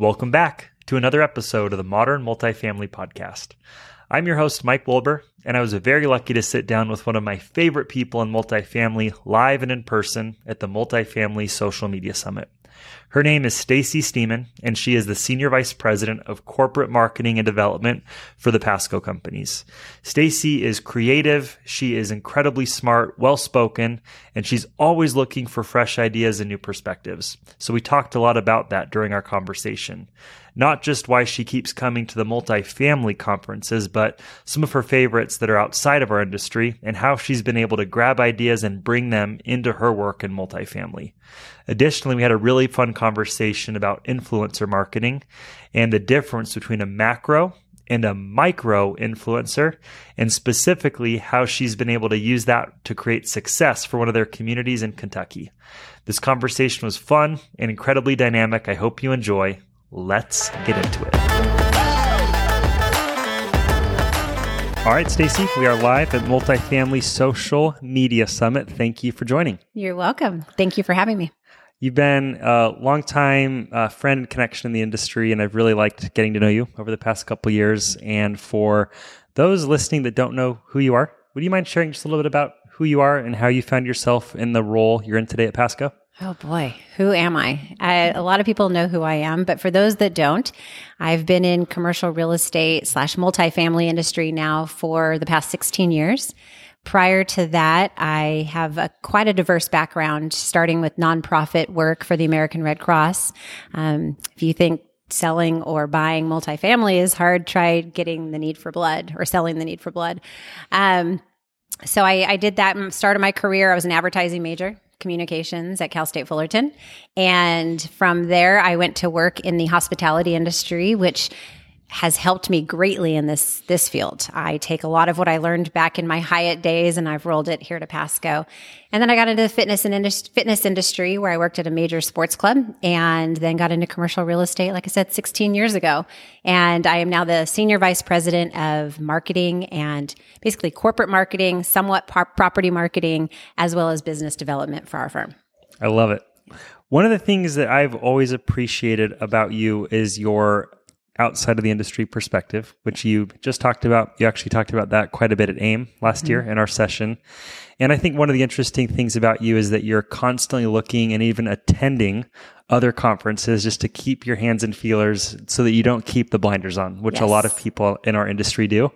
Welcome back to another episode of the Modern Multifamily Podcast. I'm your host, Mike Wolber, and I was very lucky to sit down with one of my favorite people in multifamily live and in person at the Multifamily Social Media Summit. Her name is Stacy Stemen, and she is the Senior Vice President of Corporate Marketing and Development for the Passco Companies. Stacy is creative, she is incredibly smart, well spoken, and she's always looking for fresh ideas and new perspectives. So we talked a lot about that during our conversation not just why she keeps coming to the multifamily conferences, but some of her favorites that are outside of our industry and how she's been able to grab ideas and bring them into her work in multifamily. Additionally, we had a really fun conversation about influencer marketing and the difference between a macro and a micro influencer, and specifically how she's been able to use that to create success for one of their communities in Kentucky. This conversation was fun and incredibly dynamic. I hope you enjoy. Let's get into it. All right, Stacy, we are live at Multifamily Social Media Summit. Thank you for joining. You're welcome. Thank you for having me. You've been a longtime uh, friend connection in the industry, and I've really liked getting to know you over the past couple years. And for those listening that don't know who you are, would you mind sharing just a little bit about who you are and how you found yourself in the role you're in today at Passco? Oh boy, who am I? I? A lot of people know who I am, but for those that don't, I've been in commercial real estate slash multifamily industry now for the past 16 years. Prior to that, I have a, quite a diverse background, starting with nonprofit work for the American Red Cross. Um, if you think selling or buying multifamily is hard, try getting the need for blood or selling the need for blood. Um, so I, I did that started my career. I was an advertising major communications at Cal State Fullerton. And from there, I went to work in the hospitality industry, which has helped me greatly in this this field. I take a lot of what I learned back in my Hyatt days and I've rolled it here to Passco. And then I got into the fitness and indus- fitness industry where I worked at a major sports club and then got into commercial real estate like I said 16 years ago. And I am now the senior vice president of marketing and basically corporate marketing, somewhat property marketing as well as business development for our firm. I love it. One of the things that I've always appreciated about you is your outside of the industry perspective, which you just talked about. You actually talked about that quite a bit at AIM last mm-hmm. year in our session. And I think one of the interesting things about you is that you're constantly looking and even attending other conferences just to keep your hands and feelers so that you don't keep the blinders on, which yes. a lot of people in our industry do.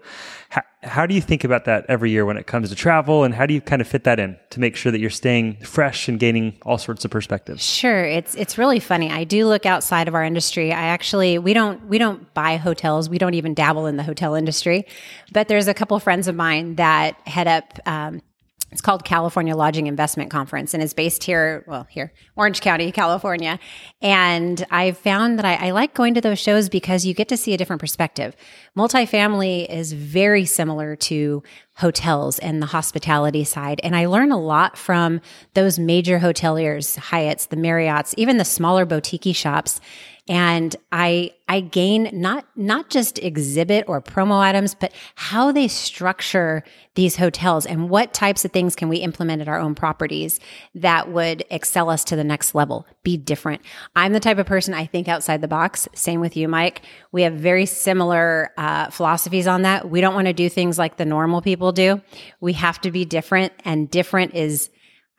How, how, do you think about that every year when it comes to travel and how do you kind of fit that in to make sure that you're staying fresh and gaining all sorts of perspectives? Sure. It's, it's really funny. I do look outside of our industry. I actually, we don't, we don't buy hotels. We don't even dabble in the hotel industry, but there's a couple of friends of mine that head up, um, it's called California Lodging Investment Conference and is based here, well, here, Orange County, California. And I found that I, I, like going to those shows because you get to see a different perspective. Multifamily is very similar to hotels and the hospitality side. And I learn a lot from those major hoteliers, Hyatt's, the Marriott's, even the smaller boutique shops and I I gain not not just exhibit or promo items, but how they structure these hotels and what types of things can we implement at our own properties that would excel us to the next level, be different. I'm the type of person I think outside the box. Same with you, Mike. We have very similar uh, philosophies on that. We don't want to do things like the normal people do. We have to be different, and different is.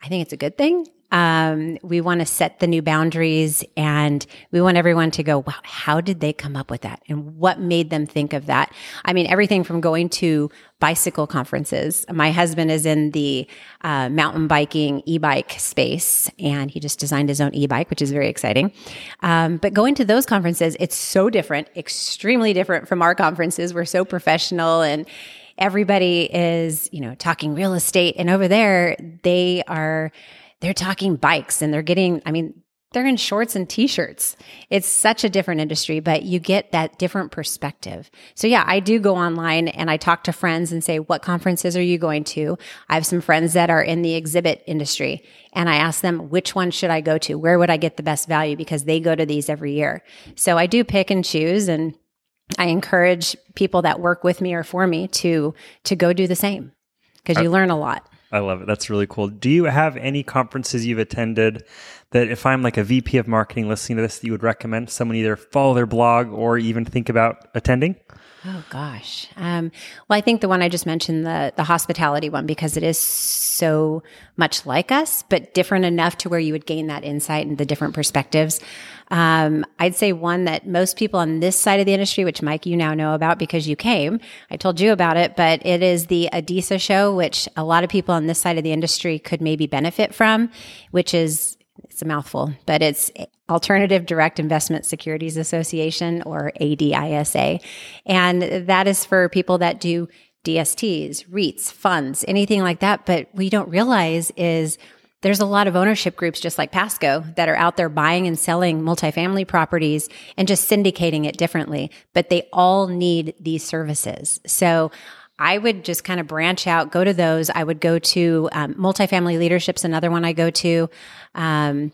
I think it's a good thing. Um, we want to set the new boundaries and we want everyone to go, wow, how did they come up with that? And what made them think of that? I mean, everything from going to bicycle conferences. My husband is in the uh, mountain biking e-bike space and he just designed his own e-bike, which is very exciting. Um, but going to those conferences, it's so different, extremely different from our conferences. We're so professional and everybody is, you know, talking real estate and over there, they are, they're talking bikes and they're getting, I mean, they're in shorts and t-shirts. It's such a different industry, but you get that different perspective. So yeah, I do go online and I talk to friends and say, what conferences are you going to? I have some friends that are in the exhibit industry and I ask them, which one should I go to? Where would I get the best value? Because they go to these every year. So I do pick and choose and I encourage people that work with me or for me to, to go do the same because you learn a lot. I love it. That's really cool. Do you have any conferences you've attended that if I'm like a VP of marketing listening to this, that you would recommend someone either follow their blog or even think about attending? Oh gosh. Um, well, I think the one I just mentioned, the the hospitality one, because it is so much like us, but different enough to where you would gain that insight and the different perspectives. Um, I'd say one that most people on this side of the industry, which Mike, you now know about because you came, I told you about it, but it is the Adisa show, which a lot of people on this side of the industry could maybe benefit from, which is it's a mouthful, but it's Alternative Direct Investment Securities Association or ADISA. And that is for people that do DSTs, REITs, funds, anything like that. But we don't realize is there's a lot of ownership groups just like Passco that are out there buying and selling multifamily properties and just syndicating it differently, but they all need these services. So I would just kind of branch out, go to those. I would go to um, multifamily leadership's another one I go to. Um,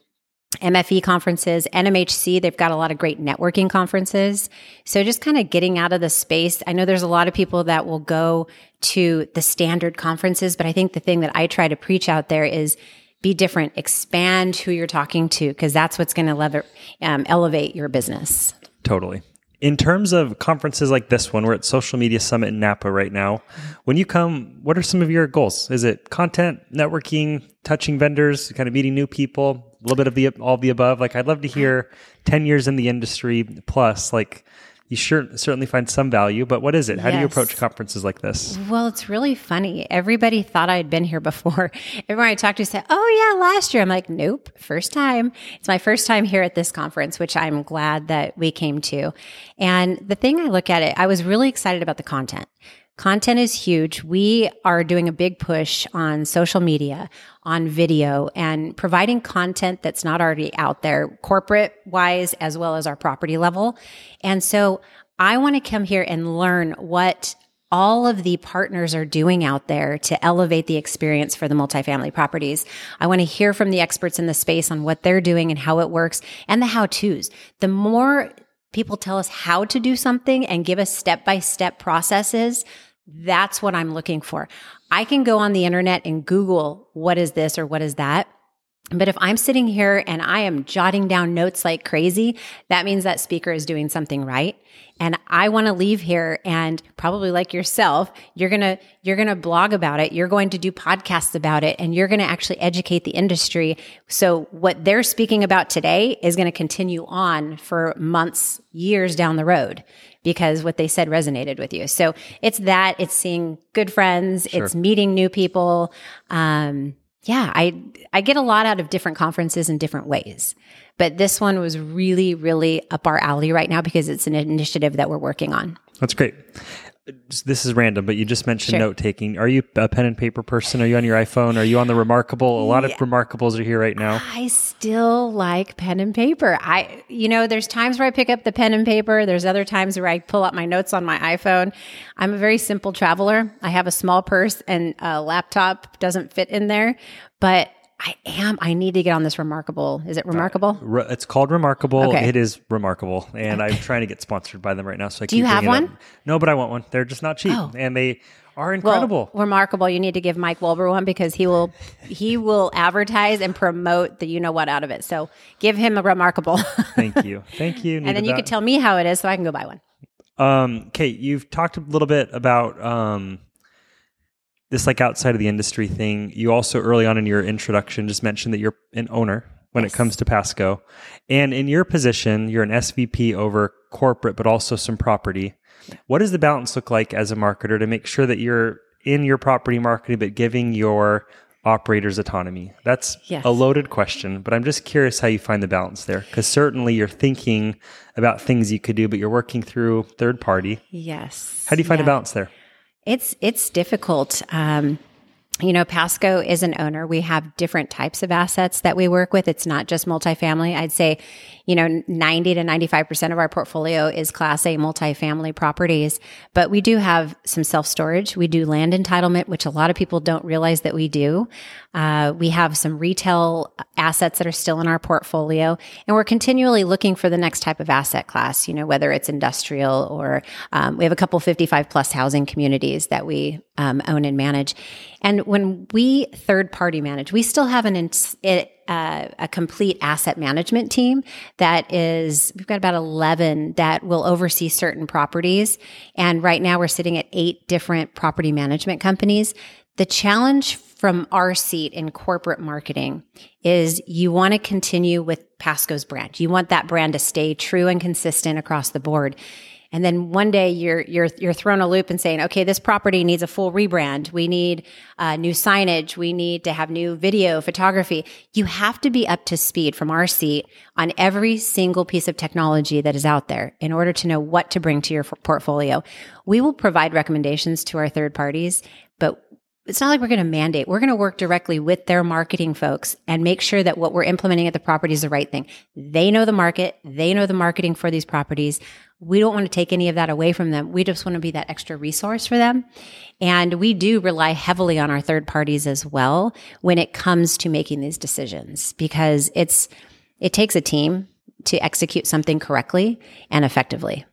MFE conferences, NMHC, they've got a lot of great networking conferences. So just kind of getting out of the space. I know there's a lot of people that will go to the standard conferences, but I think the thing that I try to preach out there is be different, expand who you're talking to, because that's what's going to um, elevate your business. Totally. In terms of conferences like this one, we're at Social Media Summit in Napa right now. When you come, what are some of your goals? Is it content, networking, touching vendors, kind of meeting new people, a little bit of the all of the above? Like, I'd love to hear 10 years in the industry plus, like, you sure certainly find some value, but what is it? How yes. do you approach conferences like this? Well, it's really funny. Everybody thought I'd been here before. Everyone I talked to said, "Oh yeah, last year." I'm like, "Nope, first time." It's my first time here at this conference, which I'm glad that we came to. And the thing I look at it, I was really excited about the content. Content is huge. We are doing a big push on social media, on video, and providing content that's not already out there, corporate wise, as well as our property level. And so I want to come here and learn what all of the partners are doing out there to elevate the experience for the multifamily properties. I want to hear from the experts in the space on what they're doing and how it works and the how to's. The more people tell us how to do something and give us step by step processes, that's what I'm looking for. I can go on the internet and Google what is this or what is that. But if I'm sitting here and I am jotting down notes like crazy, that means that speaker is doing something right. And I want to leave here and probably like yourself, you're going to, you're going to blog about it. You're going to do podcasts about it and you're going to actually educate the industry. So what they're speaking about today is going to continue on for months, years down the road because what they said resonated with you. So it's that, it's seeing good friends, sure. it's meeting new people. Um, yeah, I I get a lot out of different conferences in different ways. But this one was really, really up our alley right now because it's an initiative that we're working on. That's great this is random, but you just mentioned sure. note taking. Are you a pen and paper person? Are you on your iPhone? Are you on the Remarkable? A lot yeah. of Remarkables are here right now. I still like pen and paper. I, you know, there's times where I pick up the pen and paper. There's other times where I pull out my notes on my iPhone. I'm a very simple traveler. I have a small purse and a laptop doesn't fit in there, but I am. I need to get on this remarkable. Is it remarkable? Uh, it's called Remarkable. Okay. It is remarkable, and. I'm trying to get sponsored by them right now. So I do you have one? Up. No, but I want one. They're just not cheap, oh. and they are incredible. Well, remarkable. You need to give Mike Wolber one because he will he will advertise and promote the you know what out of it. So give him a remarkable. Thank you. Thank you. and then you that. could tell me how it is, so I can go buy one. Um, Kate, you've talked a little bit about um, this like outside of the industry thing. You also early on in your introduction just mentioned that you're an owner when yes. it comes to Passco. And in your position, you're an SVP over corporate, but also some property. What does the balance look like as a marketer to make sure that you're in your property marketing, but giving your operators autonomy? That's yes. a loaded question, but I'm just curious how you find the balance there. Because certainly you're thinking about things you could do, but you're working through third party. Yes. How do you find yeah. a balance there? It's it's difficult. Um, you know, Passco is an owner. We have different types of assets that we work with. It's not just multifamily. I'd say, you know, 90 to 95% of our portfolio is class A multifamily properties, but we do have some self storage. We do land entitlement, which a lot of people don't realize that we do. Uh, we have some retail assets that are still in our portfolio, and we're continually looking for the next type of asset class, you know, whether it's industrial or um, we have a couple 55 plus housing communities that we um, own and manage. And when we third party manage, we still have an, in, uh, a complete asset management team that is, we've got about 11 that will oversee certain properties. And right now we're sitting at eight different property management companies. The challenge from our seat in corporate marketing is you want to continue with Passco's brand. You want that brand to stay true and consistent across the board. And then one day you're you're you're thrown a loop and saying, okay, this property needs a full rebrand. We need uh, new signage. We need to have new video photography. You have to be up to speed from our seat on every single piece of technology that is out there in order to know what to bring to your f- portfolio. We will provide recommendations to our third parties, it's not like we're going to mandate. We're going to work directly with their marketing folks and make sure that what we're implementing at the property is the right thing. They know the market. They know the marketing for these properties. We don't want to take any of that away from them. We just want to be that extra resource for them. And we do rely heavily on our third parties as well when it comes to making these decisions because it's, it takes a team to execute something correctly and effectively.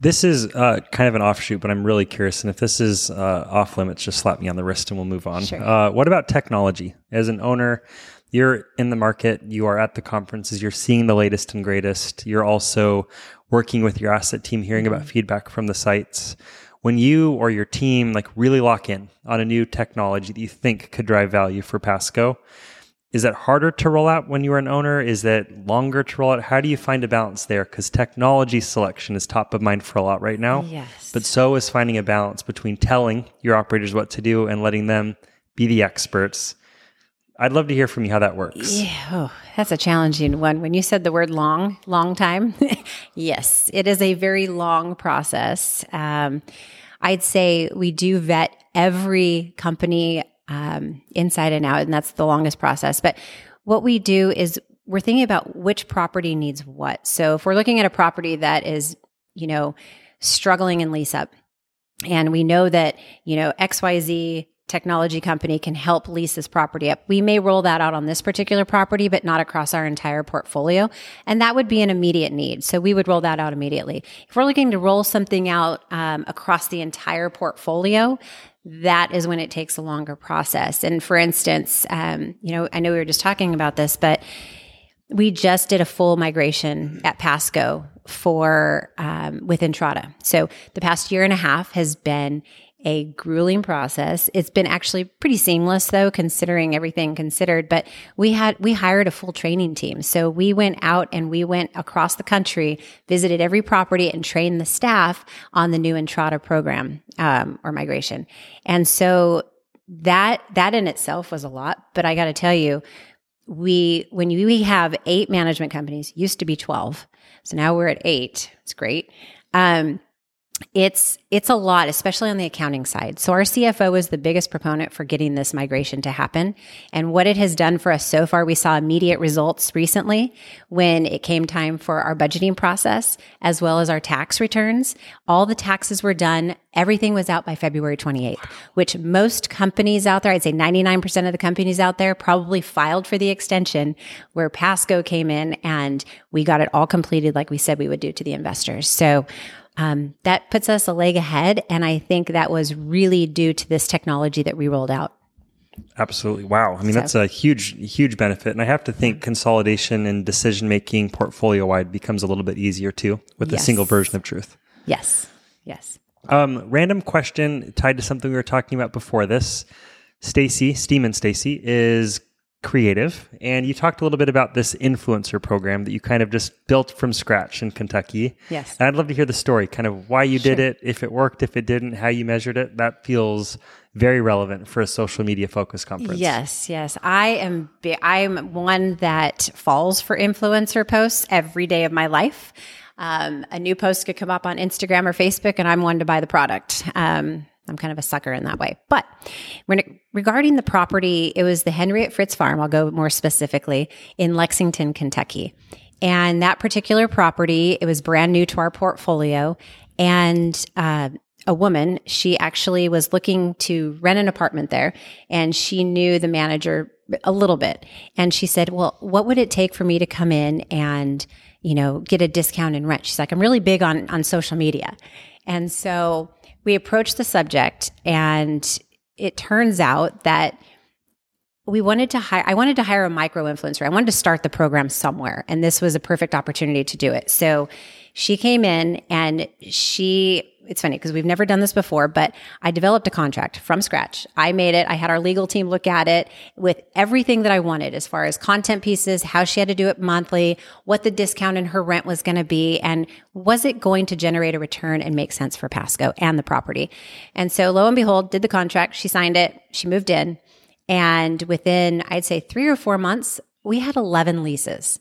This is uh, kind of an offshoot, but I'm really curious. And if this is uh, off limits, just slap me on the wrist and we'll move on. Sure. Uh, what about technology? As an owner, you're in the market, you are at the conferences, you're seeing the latest and greatest. You're also working with your asset team, hearing about feedback from the sites. When you or your team like really lock in on a new technology that you think could drive value for Passco, is that harder to roll out when you are an owner? Is that longer to roll out? How do you find a balance there? Because technology selection is top of mind for a lot right now. Yes. But so is finding a balance between telling your operators what to do and letting them be the experts. I'd love to hear from you how that works. Yeah, oh, that's a challenging one. When you said the word long, long time, yes, it is a very long process. Um, I'd say we do vet every company um, inside and out, and that's the longest process. But what we do is we're thinking about which property needs what. So if we're looking at a property that is, you know, struggling in lease up, and we know that, you know, XYZ technology company can help lease this property up. We may roll that out on this particular property, but not across our entire portfolio. And that would be an immediate need. So we would roll that out immediately. If we're looking to roll something out um, across the entire portfolio, that is when it takes a longer process. And for instance, um, you know, I know we were just talking about this, but we just did a full migration at Passco for um, with Entrata. So the past year and a half has been a grueling process. It's been actually pretty seamless though, considering everything considered. But we had, we hired a full training team. So we went out and we went across the country, visited every property and trained the staff on the new Entrata program, um, or migration. And so that, that in itself was a lot. But I got to tell you, we, when we have eight management companies, used to be 12. So now we're at eight. It's great. Um, it's it's a lot especially on the accounting side. So our cfo is the biggest proponent for getting this migration to happen. And what it has done for us so far we saw immediate results recently when it came time for our budgeting process as well as our tax returns. All the taxes were done. Everything was out by february 28th which most companies out there i'd say 99% of the companies out there probably filed for the extension where passco came in and we got it all completed like we said we would do to the investors. So um, that puts us a leg ahead. And I think that was really due to this technology that we rolled out. Absolutely. Wow. I mean, so. that's a huge, huge benefit. And I have to think consolidation and decision making portfolio wide becomes a little bit easier too with yes. a single version of truth. Yes. Yes. Um, random question tied to something we were talking about before this. Stacy, Stemen Stacy, is creative. And you talked a little bit about this influencer program that you kind of just built from scratch in Kentucky. Yes. And I'd love to hear the story, kind of why you sure. did it, if it worked, if it didn't, how you measured it. That feels very relevant for a social media focused conference. Yes, yes. I am I'm one that falls for influencer posts every day of my life. Um, a new post could come up on Instagram or Facebook, and I'm one to buy the product. Um, I'm kind of a sucker in that way. But when regarding the property, it was the Henriette Fritz Farm. I'll go more specifically in Lexington, Kentucky. And that particular property, it was brand new to our portfolio. And uh, a woman, she actually was looking to rent an apartment there, and she knew the manager a little bit. And she said, "Well, what would it take for me to come in and, you know, get a discount in rent?" She's like, "I'm really big on on social media," and so we approached the subject and it turns out that we wanted to hire i wanted to hire a micro influencer i wanted to start the program somewhere and this was a perfect opportunity to do it. So she came in and she it's funny because we've never done this before but i developed a contract from scratch. I made it. I had our legal team look at it with everything that i wanted as far as content pieces how she had to do it monthly what the discount in her rent was going to be and was it going to generate a return and make sense for passco and the property. And so lo and behold did the contract. She signed it. She moved in. And within, I'd say three or four months, we had 11 leases.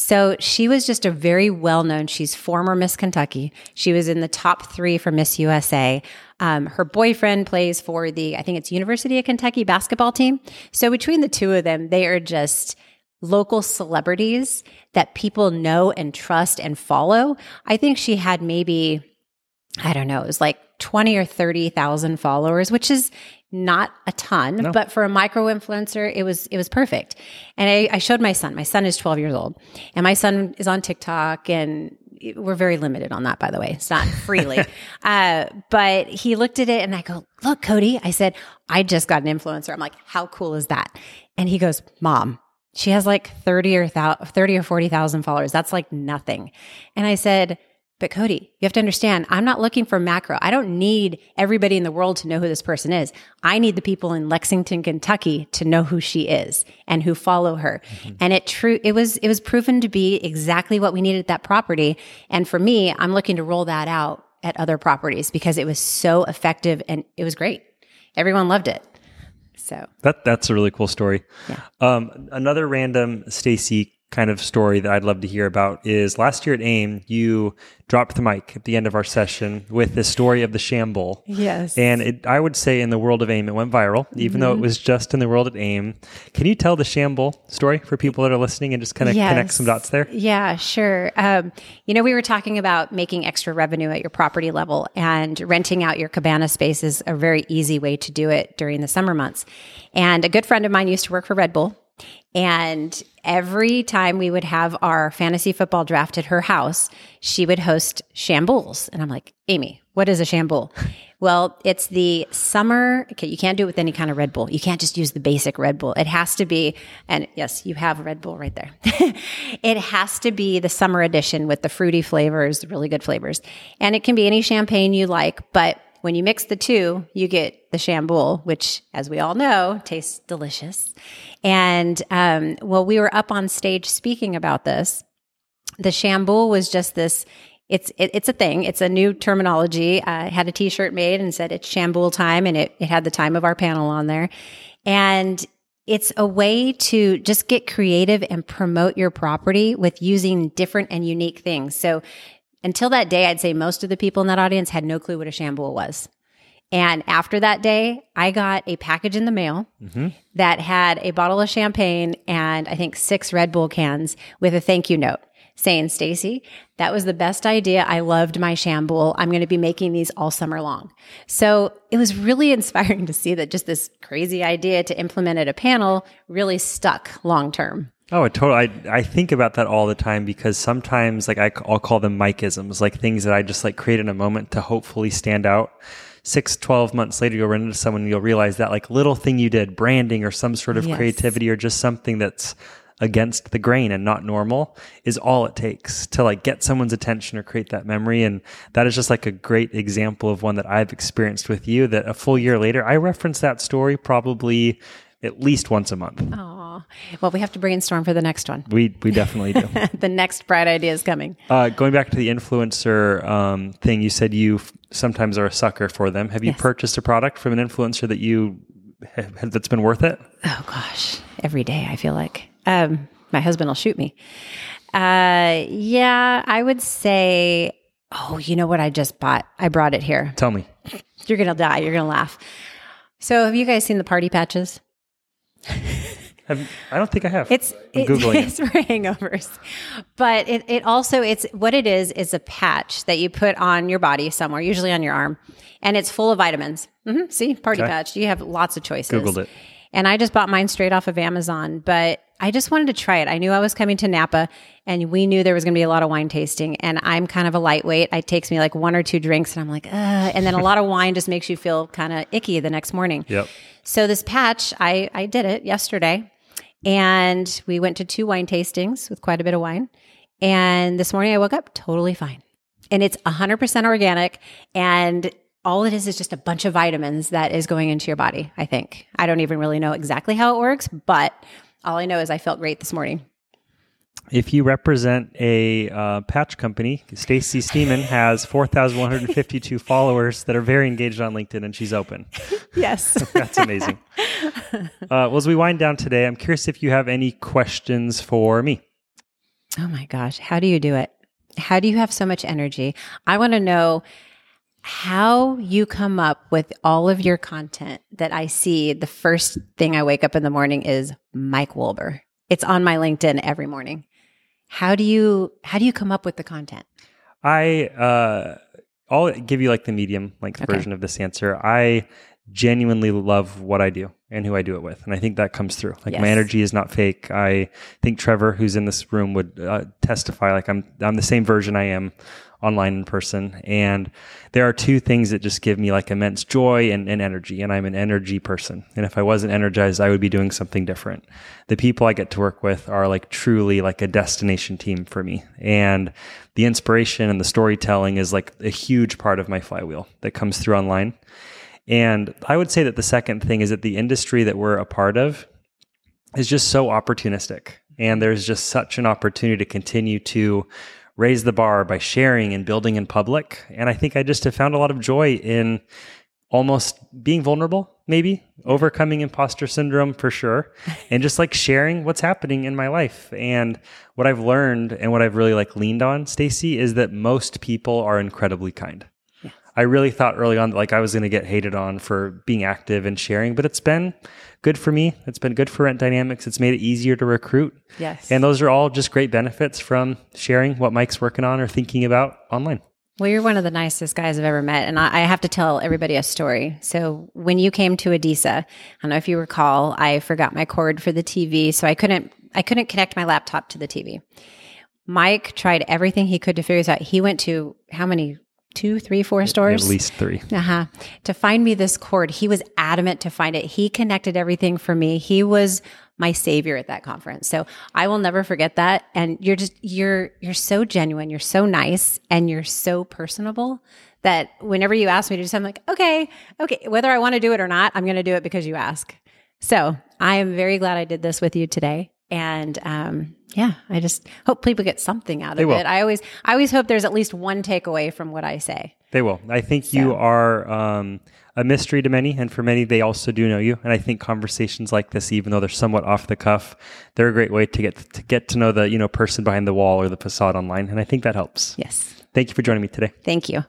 So she was just a very well known, she's former Miss Kentucky. She was in the top three for Miss USA. Um, her boyfriend plays for the, I think it's University of Kentucky basketball team. So between the two of them, they are just local celebrities that people know and trust and follow. I think she had maybe, I don't know, it was like 20 or 30,000 followers, which is not a ton, no. but for a micro influencer, it was, it was perfect. And I, I showed my son, my son is 12 years old and my son is on TikTok and we're very limited on that, by the way. It's not freely. uh, but he looked at it and I go, look, Cody, I said, I just got an influencer. I'm like, how cool is that? And he goes, mom, she has like 30 or 30 or 40,000 followers. That's like nothing. And I said, but Cody, you have to understand, I'm not looking for macro. I don't need everybody in the world to know who this person is. I need the people in Lexington, Kentucky to know who she is and who follow her. Mm-hmm. And it true, it was, it was proven to be exactly what we needed at that property. And for me, I'm looking to roll that out at other properties because it was so effective and it was great. Everyone loved it. So that that's a really cool story. Yeah. Um, another random Stacy kind of story that I'd love to hear about is last year at AIM, you dropped the mic at the end of our session with the story of the Shambull. Yes. And it, I would say in the world of AIM, it went viral, even mm-hmm. though it mm-hmm. was just in the world of AIM. Can you tell the Shambull story for people that are listening and just kind of yes. connect some dots there? Yeah, sure. Um, you know, we were talking about making extra revenue at your property level and renting out your cabana space is a very easy way to do it during the summer months. And a good friend of mine used to work for Red Bull and every time we would have our fantasy football draft at her house, she would host Shambulls. And I'm like, Amy, what is a shambull? Well, it's the summer. Okay, you can't do it with any kind of Red Bull. You can't just use the basic Red Bull. It has to be, and yes, you have Red Bull right there. it has to be the summer edition with the fruity flavors, really good flavors. And it can be any champagne you like, but when you mix the two, you get the Shambull, which, as we all know, tastes delicious. And um, well, we were up on stage speaking about this. The Shambull was just this. It's it, it's a thing. It's a new terminology. I had a T-shirt made and said it's Shambull time, and it it had the time of our panel on there, and it's a way to just get creative and promote your property with using different and unique things. So until that day, I'd say most of the people in that audience had no clue what a Shambull was. And after that day, I got a package in the mail mm-hmm. that had a bottle of champagne and I think six Red Bull cans with a thank you note saying, Stacy, that was the best idea. I loved my Shambull. I'm going to be making these all summer long. So it was really inspiring to see that just this crazy idea to implement at a panel really stuck long term. Oh, I totally. I, I think about that all the time because sometimes, like, I, I'll call them Mikeisms, like things that I just like create in a moment to hopefully stand out. Six, 12 months later, you'll run into someone and you'll realize that, like, little thing you did, branding or some sort of yes. creativity or just something that's against the grain and not normal is all it takes to like get someone's attention or create that memory and that is just like a great example of one that I've experienced with you that a full year later I reference that story probably at least once a month. Oh, well, we have to brainstorm for the next one. We we definitely do. the next bright idea is coming. Uh, going back to the influencer um, thing, you said you f- sometimes are a sucker for them. Have you yes. purchased a product from an influencer that you have, that's been worth it? Oh gosh, every day I feel like um, my husband will shoot me. Uh, yeah, I would say. Oh, you know what I just bought? I brought it here. Tell me. You're gonna die. You're gonna laugh. So, have you guys seen the party patches? Have, I don't think I have. It's it, it's it. for hangovers, but it, it also it's what it is is a patch that you put on your body somewhere, usually on your arm, and it's full of vitamins. Mm-hmm. See, party okay. patch. You have lots of choices. Googled it, and I just bought mine straight off of Amazon. But I just wanted to try it. I knew I was coming to Napa and we knew there was going to be a lot of wine tasting. And I'm kind of a lightweight. It takes me like one or two drinks and I'm like, Ugh. and then a lot of wine just makes you feel kind of icky the next morning. Yep. So this patch, I, I did it yesterday and we went to two wine tastings with quite a bit of wine. And this morning I woke up totally fine. And it's 100% organic. And all it is is just a bunch of vitamins that is going into your body, I think. I don't even really know exactly how it works, but all I know is I felt great this morning. If you represent a uh, patch company, Stacy Stemen has 4,152 followers that are very engaged on LinkedIn and she's open. Yes. That's amazing. Uh, well, as we wind down today, I'm curious if you have any questions for me. Oh my gosh. How do you do it? How do you have so much energy? I want to know how you come up with all of your content that I see. The first thing I wake up in the morning is Mike Wolber. It's on my LinkedIn every morning. How do you how do you come up with the content? I uh, I'll give you like the medium length Okay. version of this answer. I genuinely love what I do and who I do it with, and I think that comes through. Like my energy is not fake. I think Trevor, who's in this room, would uh, testify. Like I'm I'm the same version I am online in person, and there are two things that just give me like immense joy and, and energy. And I'm an energy person, and if I wasn't energized, I would be doing something different. The people I get to work with are like truly like a destination team for me, and the inspiration and the storytelling is like a huge part of my flywheel that comes through online. And I would say that the second thing is that the industry that we're a part of is just so opportunistic. And there's just such an opportunity to continue to raise the bar by sharing and building in public. And I think I just have found a lot of joy in almost being vulnerable, maybe overcoming imposter syndrome for sure, and just like sharing what's happening in my life. And what I've learned and what I've really like leaned on, Stacy, is that most people are incredibly kind. I really thought early on that like I was going to get hated on for being active and sharing, but it's been good for me. It's been good for Rent Dynamics. It's made it easier to recruit. Yes. And those are all just great benefits from sharing what Mike's working on or thinking about online. Well, you're one of the nicest guys I've ever met. And I, I have to tell everybody a story. So when you came to Adisa, I don't know if you recall, I forgot my cord for the TV. So I couldn't, I couldn't connect my laptop to the TV. Mike tried everything he could to figure this out. He went to how many, two, three, four stores? At least three. Uh-huh. To find me this cord, he was adamant to find it. He connected everything for me. He was my savior at that conference. So I will never forget that. And you're just you're you're so genuine, you're so nice, and you're so personable that whenever you ask me to do something, I'm like, okay, okay, whether I want to do it or not, I'm going to do it because you ask. So I am very glad I did this with you today. And um, yeah, I just hope people get something out They of will. it. I always, I always hope there's at least one takeaway from what I say. They will. I think you are um, a mystery to many, and for many, they also do know you. And I think conversations like this, even though they're somewhat off the cuff, they're a great way to get to get to know the you know person behind the wall or the facade online. And I think that helps. Yes. Thank you for joining me today. Thank you.